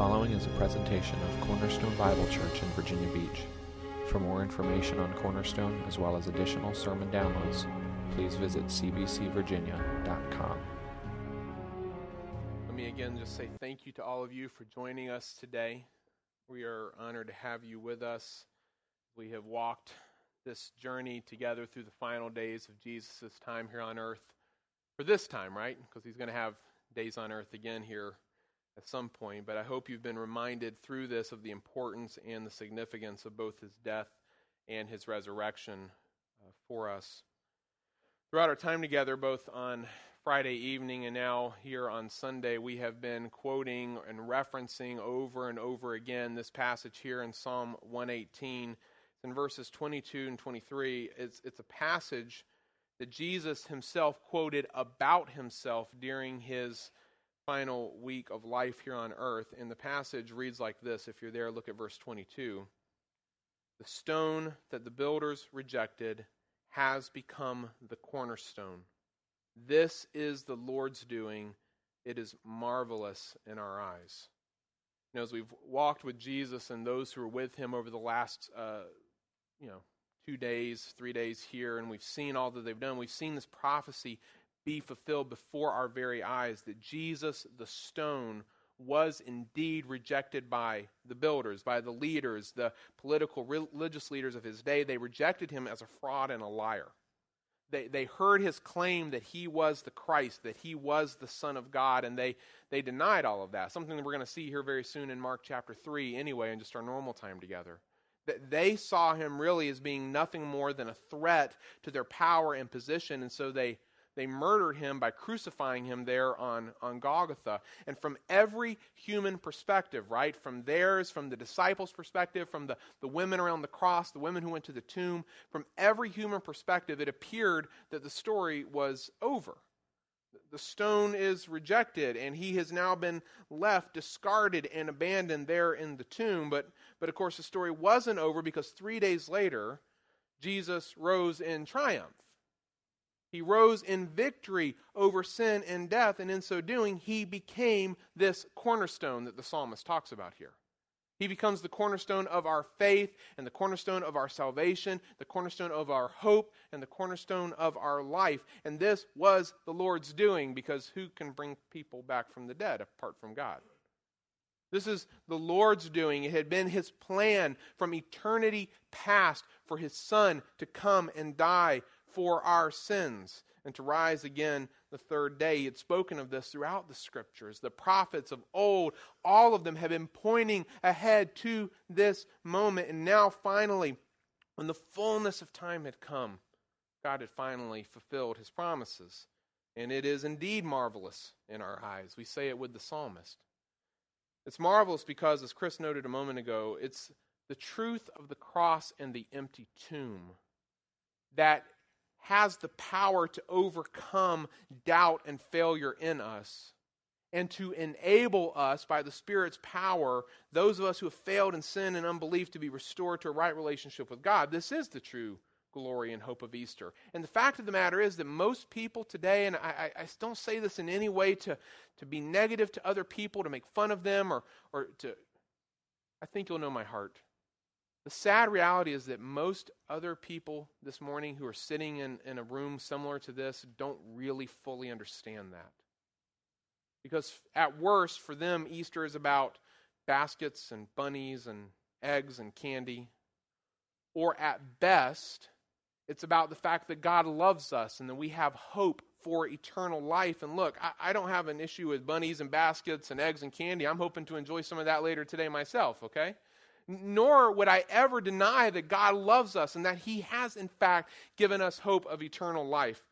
following is a presentation of Cornerstone Bible Church in Virginia Beach. For more information on Cornerstone, as well as additional sermon downloads, please visit cbcvirginia.com. Let me again just say thank you to all of you for joining us today. We are honored to have you with us. We have walked this journey together through the final days of Jesus' time here on earth. For this time, right? Because he's going to have days on earth again here at some point. But I hope you've been reminded through this of the importance and the significance of both his death and his resurrection uh, for us. Throughout our time together, both on Friday evening and now here on Sunday, we have been quoting and referencing over and over again this passage here in Psalm 118. It's in verses 22 and 23. It's, it's a passage that Jesus himself quoted about himself during his final week of life here on earth. And the passage reads like this. If you're there, look at verse 22. The stone that the builders rejected has become the cornerstone. This is the Lord's doing. It is marvelous in our eyes. You know, as we've walked with Jesus and those who are with him over the last, uh, you know, two days, three days here, and we've seen all that they've done, we've seen this prophecy be fulfilled before our very eyes that Jesus, the stone, was indeed rejected by the builders, by the leaders, the political, religious leaders of his day. They rejected him as a fraud and a liar. They, they heard his claim that he was the Christ, that he was the Son of God, and they, they denied all of that. Something that we're going to see here very soon in Mark chapter 3, anyway, in just our normal time together. That they saw him really as being nothing more than a threat to their power and position, and so they they murdered him by crucifying him there on, on Golgotha. And from every human perspective, right? From theirs, from the disciples' perspective, from the, the women around the cross, the women who went to the tomb, from every human perspective, it appeared that the story was over. The stone is rejected, and he has now been left discarded and abandoned there in the tomb. But, but of course, the story wasn't over because three days later, Jesus rose in triumph. He rose in victory over sin and death, and in so doing, he became this cornerstone that the psalmist talks about here. He becomes the cornerstone of our faith and the cornerstone of our salvation, the cornerstone of our hope, and the cornerstone of our life. And this was the Lord's doing because who can bring people back from the dead apart from God? This is the Lord's doing. It had been his plan from eternity past for his son to come and die for our sins and to rise again the third day. He had spoken of this throughout the scriptures. The prophets of old, all of them have been pointing ahead to this moment. And now, finally, when the fullness of time had come, God had finally fulfilled his promises. And it is indeed marvelous in our eyes. We say it with the psalmist. It's marvelous because, as Chris noted a moment ago, it's the truth of the cross and the empty tomb that has the power to overcome doubt and failure in us and to enable us by the Spirit's power, those of us who have failed in sin and unbelief, to be restored to a right relationship with God. This is the true glory and hope of Easter. And the fact of the matter is that most people today, and I, I, don't say this in any way to, to be negative to other people, to make fun of them, or, or to, I think you'll know my heart. The sad reality is that most other people this morning who are sitting in, in a room similar to this don't really fully understand that. Because at worst, for them, Easter is about baskets and bunnies and eggs and candy. Or at best, it's about the fact that God loves us and that we have hope for eternal life. And look, I, I, don't have an issue with bunnies and baskets and eggs and candy. I'm hoping to enjoy some of that later today myself, okay? Nor would I ever deny that God loves us and that He has, in fact, given us hope of eternal life.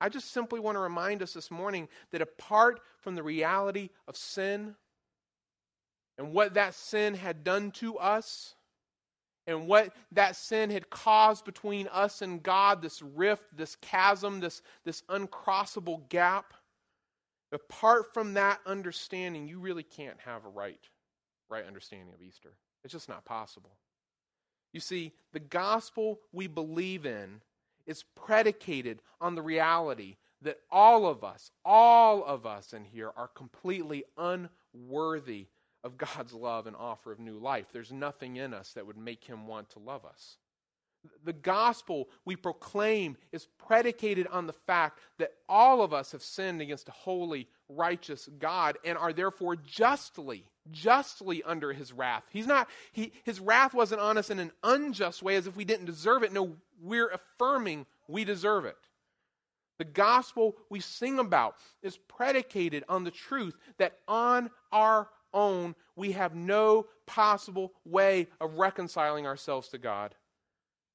I just simply want to remind us this morning that apart from the reality of sin and what that sin had done to us, and what that sin had caused between us and God, this rift, this chasm, this, this uncrossable gap, apart from that understanding, you really can't have a right, right understanding of Easter. It's just not possible. You see, the gospel we believe in is predicated on the reality that all of us, all of us in here, are completely unworthy of God's love and offer of new life. There's nothing in us that would make him want to love us. The gospel we proclaim is predicated on the fact that all of us have sinned against a holy, righteous God and are therefore justly, justly under his wrath. He's not, he, his wrath wasn't on us in an unjust way as if we didn't deserve it. No, we're affirming we deserve it. The gospel we sing about is predicated on the truth that on our own we have no possible way of reconciling ourselves to God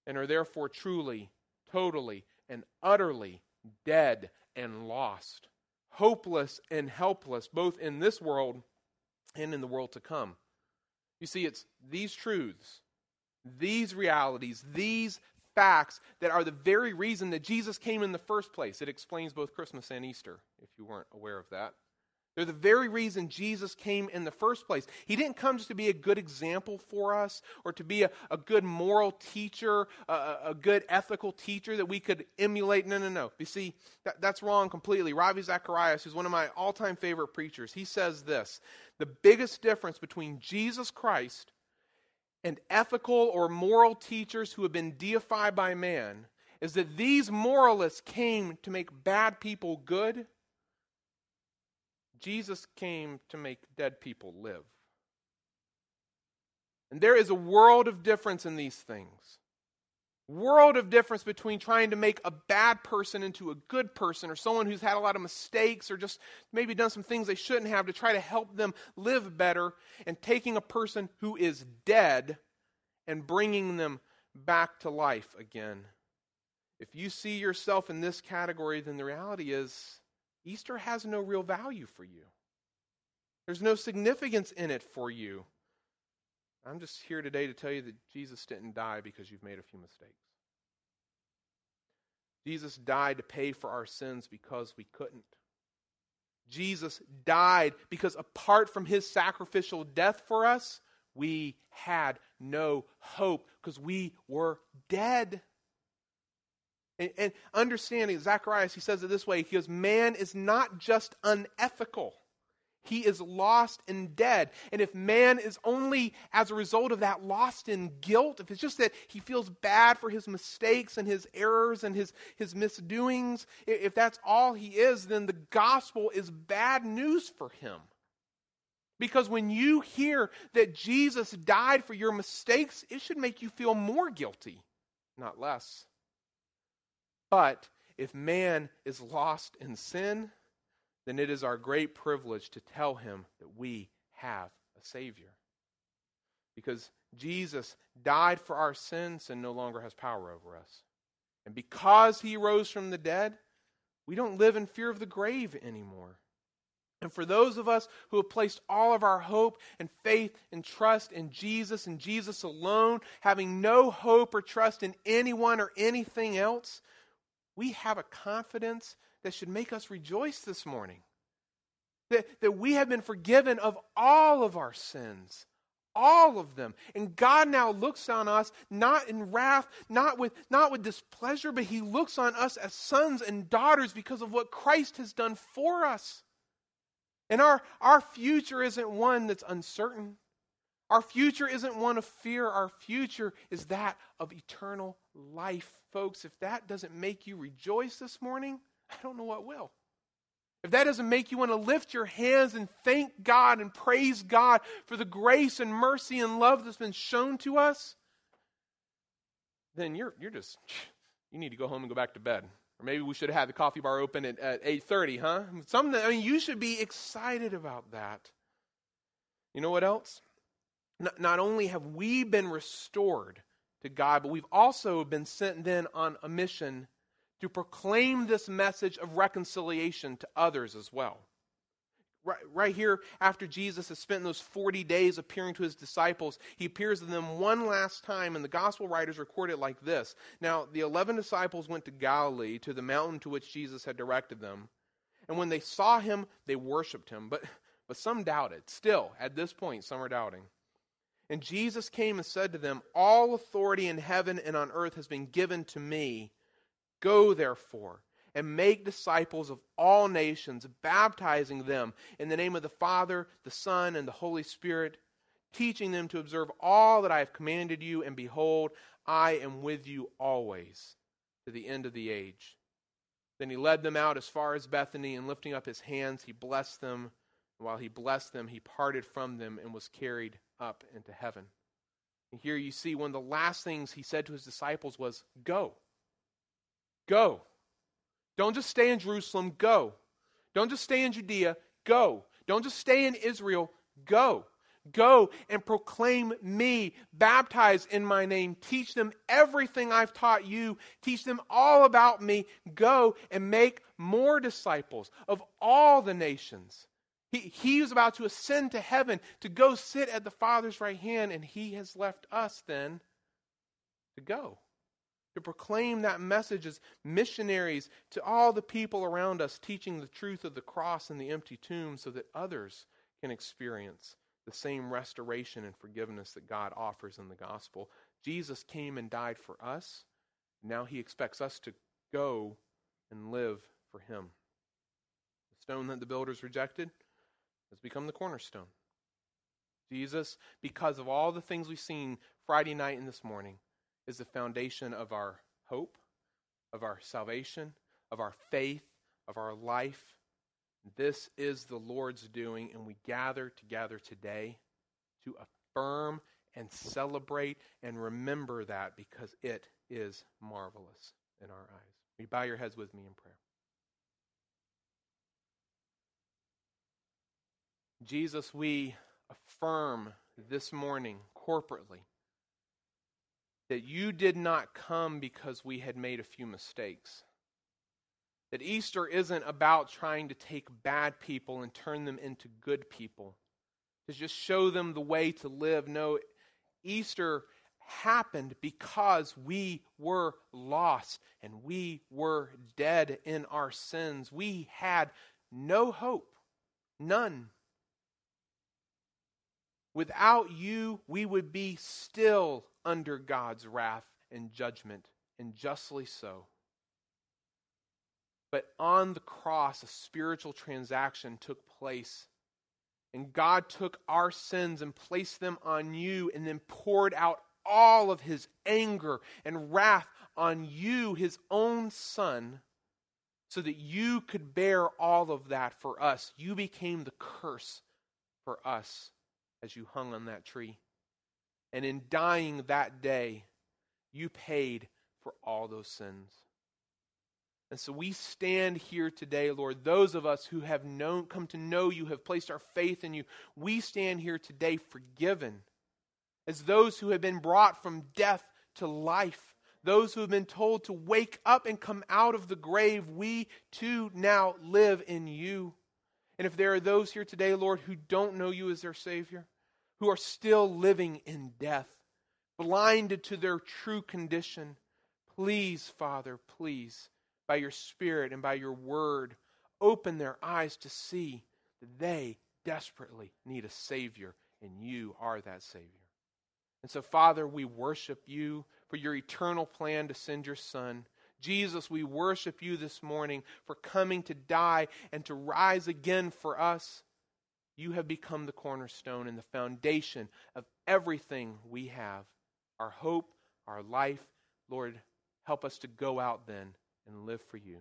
and are therefore truly, totally, and utterly dead and lost, hopeless and helpless, both in this world and in the world to come. You see, it's these truths, these realities, these facts that are the very reason that Jesus came in the first place. It explains both Christmas and Easter, if you weren't aware of that. They're the very reason Jesus came in the first place. He didn't come just to be a good example for us or to be a, a good moral teacher, a, a, good ethical teacher that we could emulate. No, no, no. You see, that, that's wrong completely. Ravi Zacharias, who's one of my all time favorite preachers, he says this The biggest difference between Jesus Christ and ethical or moral teachers who have been deified by man is that these moralists came to make bad people good. Jesus came to make dead people live. And there is a world of difference in these things. World of difference between trying to make a bad person into a good person or someone who's had a lot of mistakes or just maybe done some things they shouldn't have to try to help them live better and taking a person who is dead and bringing them back to life again. If you see yourself in this category, then the reality is Easter has no real value for you. There's no significance in it for you. I'm just here today to tell you that Jesus didn't die because you've made a few mistakes. Jesus died to pay for our sins because we couldn't. Jesus died because apart from his sacrificial death for us, we had no hope because we were dead. And, and, understanding Zacharias, he says it this way: He goes, "Man is not just unethical; he is lost and dead. And if man is only as a result of that lost in guilt, if it's just that he feels bad for his mistakes and his errors and his his misdoings, if that's all he is, then the gospel is bad news for him." Because when you hear that Jesus died for your mistakes, it should make you feel more guilty, not less. But if man is lost in sin, then it is our great privilege to tell him that we have a Savior. Because Jesus died for our sins and no longer has power over us. And because he rose from the dead, we don't live in fear of the grave anymore. And for those of us who have placed all of our hope and faith and trust in Jesus and Jesus alone, having no hope or trust in anyone or anything else, we have a confidence that should make us rejoice this morning. That, that we have been forgiven of all of our sins, all of them. And God now looks on us not in wrath, not with, not with displeasure, but He looks on us as sons and daughters because of what Christ has done for us. And our, our future isn't one that's uncertain. Our future isn't one of fear. Our future is that of eternal life. Folks, if that doesn't make you rejoice this morning, I don't know what will. If that doesn't make you want to lift your hands and thank God and praise God for the grace and mercy and love that's been shown to us, then you're, you're just, you need to go home and go back to bed. Or maybe we should have had the coffee bar open at, at 8.30, huh? Something, I mean, you should be excited about that. You know what else? Not, not only have we been restored to God, but we've also been sent then on a mission to proclaim this message of reconciliation to others as well. Right, right, here, after Jesus has spent those 40 days appearing to his disciples, he appears to them one last time, and the gospel writers record it like this. Now, the 11 disciples went to Galilee, to the mountain to which Jesus had directed them. And when they saw him, they worshiped him, but, but some doubted. Still, at this point, some are doubting. And Jesus came and said to them, All authority in heaven and on earth has been given to me. Go, therefore and make disciples of all nations, baptizing them in the name of the Father, the Son, and the Holy Spirit, teaching them to observe all that I have commanded you, and behold, I am with you always to the end of the age. Then he led them out as far as Bethany, and lifting up his hands, he blessed them. While he blessed them, he parted from them and was carried up into heaven. And here you see one of the last things he said to his disciples was, Go. Go. Don't just stay in Jerusalem, go. Don't just stay in Judea, go. Don't just stay in Israel, go. Go and proclaim me, baptize in my name, teach them everything I've taught you, teach them all about me. Go and make more disciples of all the nations. He, he was about to ascend to heaven to go sit at the Father's right hand, and he has left us then to go, to proclaim that message as missionaries to all the people around us, teaching the truth of the cross and the empty tomb so that others can experience the same restoration and forgiveness that God offers in the gospel. Jesus came and died for us. Now he expects us to go and live for him. The stone that the builders rejected has become the cornerstone. Jesus, because of all the things we've seen Friday night and this morning, is the foundation of our hope, of our salvation, of our faith, of our life. This is the Lord's doing, and we gather together today to affirm and celebrate and remember that because it is marvelous in our eyes. Will you bow your heads with me in prayer? Jesus, we affirm this morning corporately that you did not come because we had made a few mistakes. That Easter isn't about trying to take bad people and turn them into good people, to just show them the way to live. No, Easter happened because we were lost and we were dead in our sins. We had no hope, none. Without you, we would be still under God's wrath and judgment, and justly so. But on the cross, a spiritual transaction took place. And God took our sins and placed them on you, and then poured out all of his anger and wrath on you, his own son, so that you could bear all of that for us. You became the curse for us as you hung on that tree. And in dying that day, you paid for all those sins. And so we stand here today, Lord, those of us who have known, come to know you, have placed our faith in you, we stand here today forgiven as those who have been brought from death to life, those who have been told to wake up and come out of the grave. We too now live in you. And if there are those here today, Lord, who don't know you as their Savior, who are still living in death, blinded to their true condition, please, Father, please, by your Spirit and by your word, open their eyes to see that they desperately need a Savior, and you are that Savior. And so, Father, we worship you for your eternal plan to send your Son. Jesus, we worship you this morning for coming to die and to rise again for us. You have become the cornerstone and the foundation of everything we have our hope, our life. Lord, help us to go out then and live for you.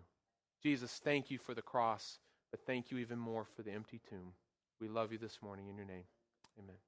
Jesus, thank you for the cross, but thank you even more for the empty tomb. We love you this morning in your name. Amen.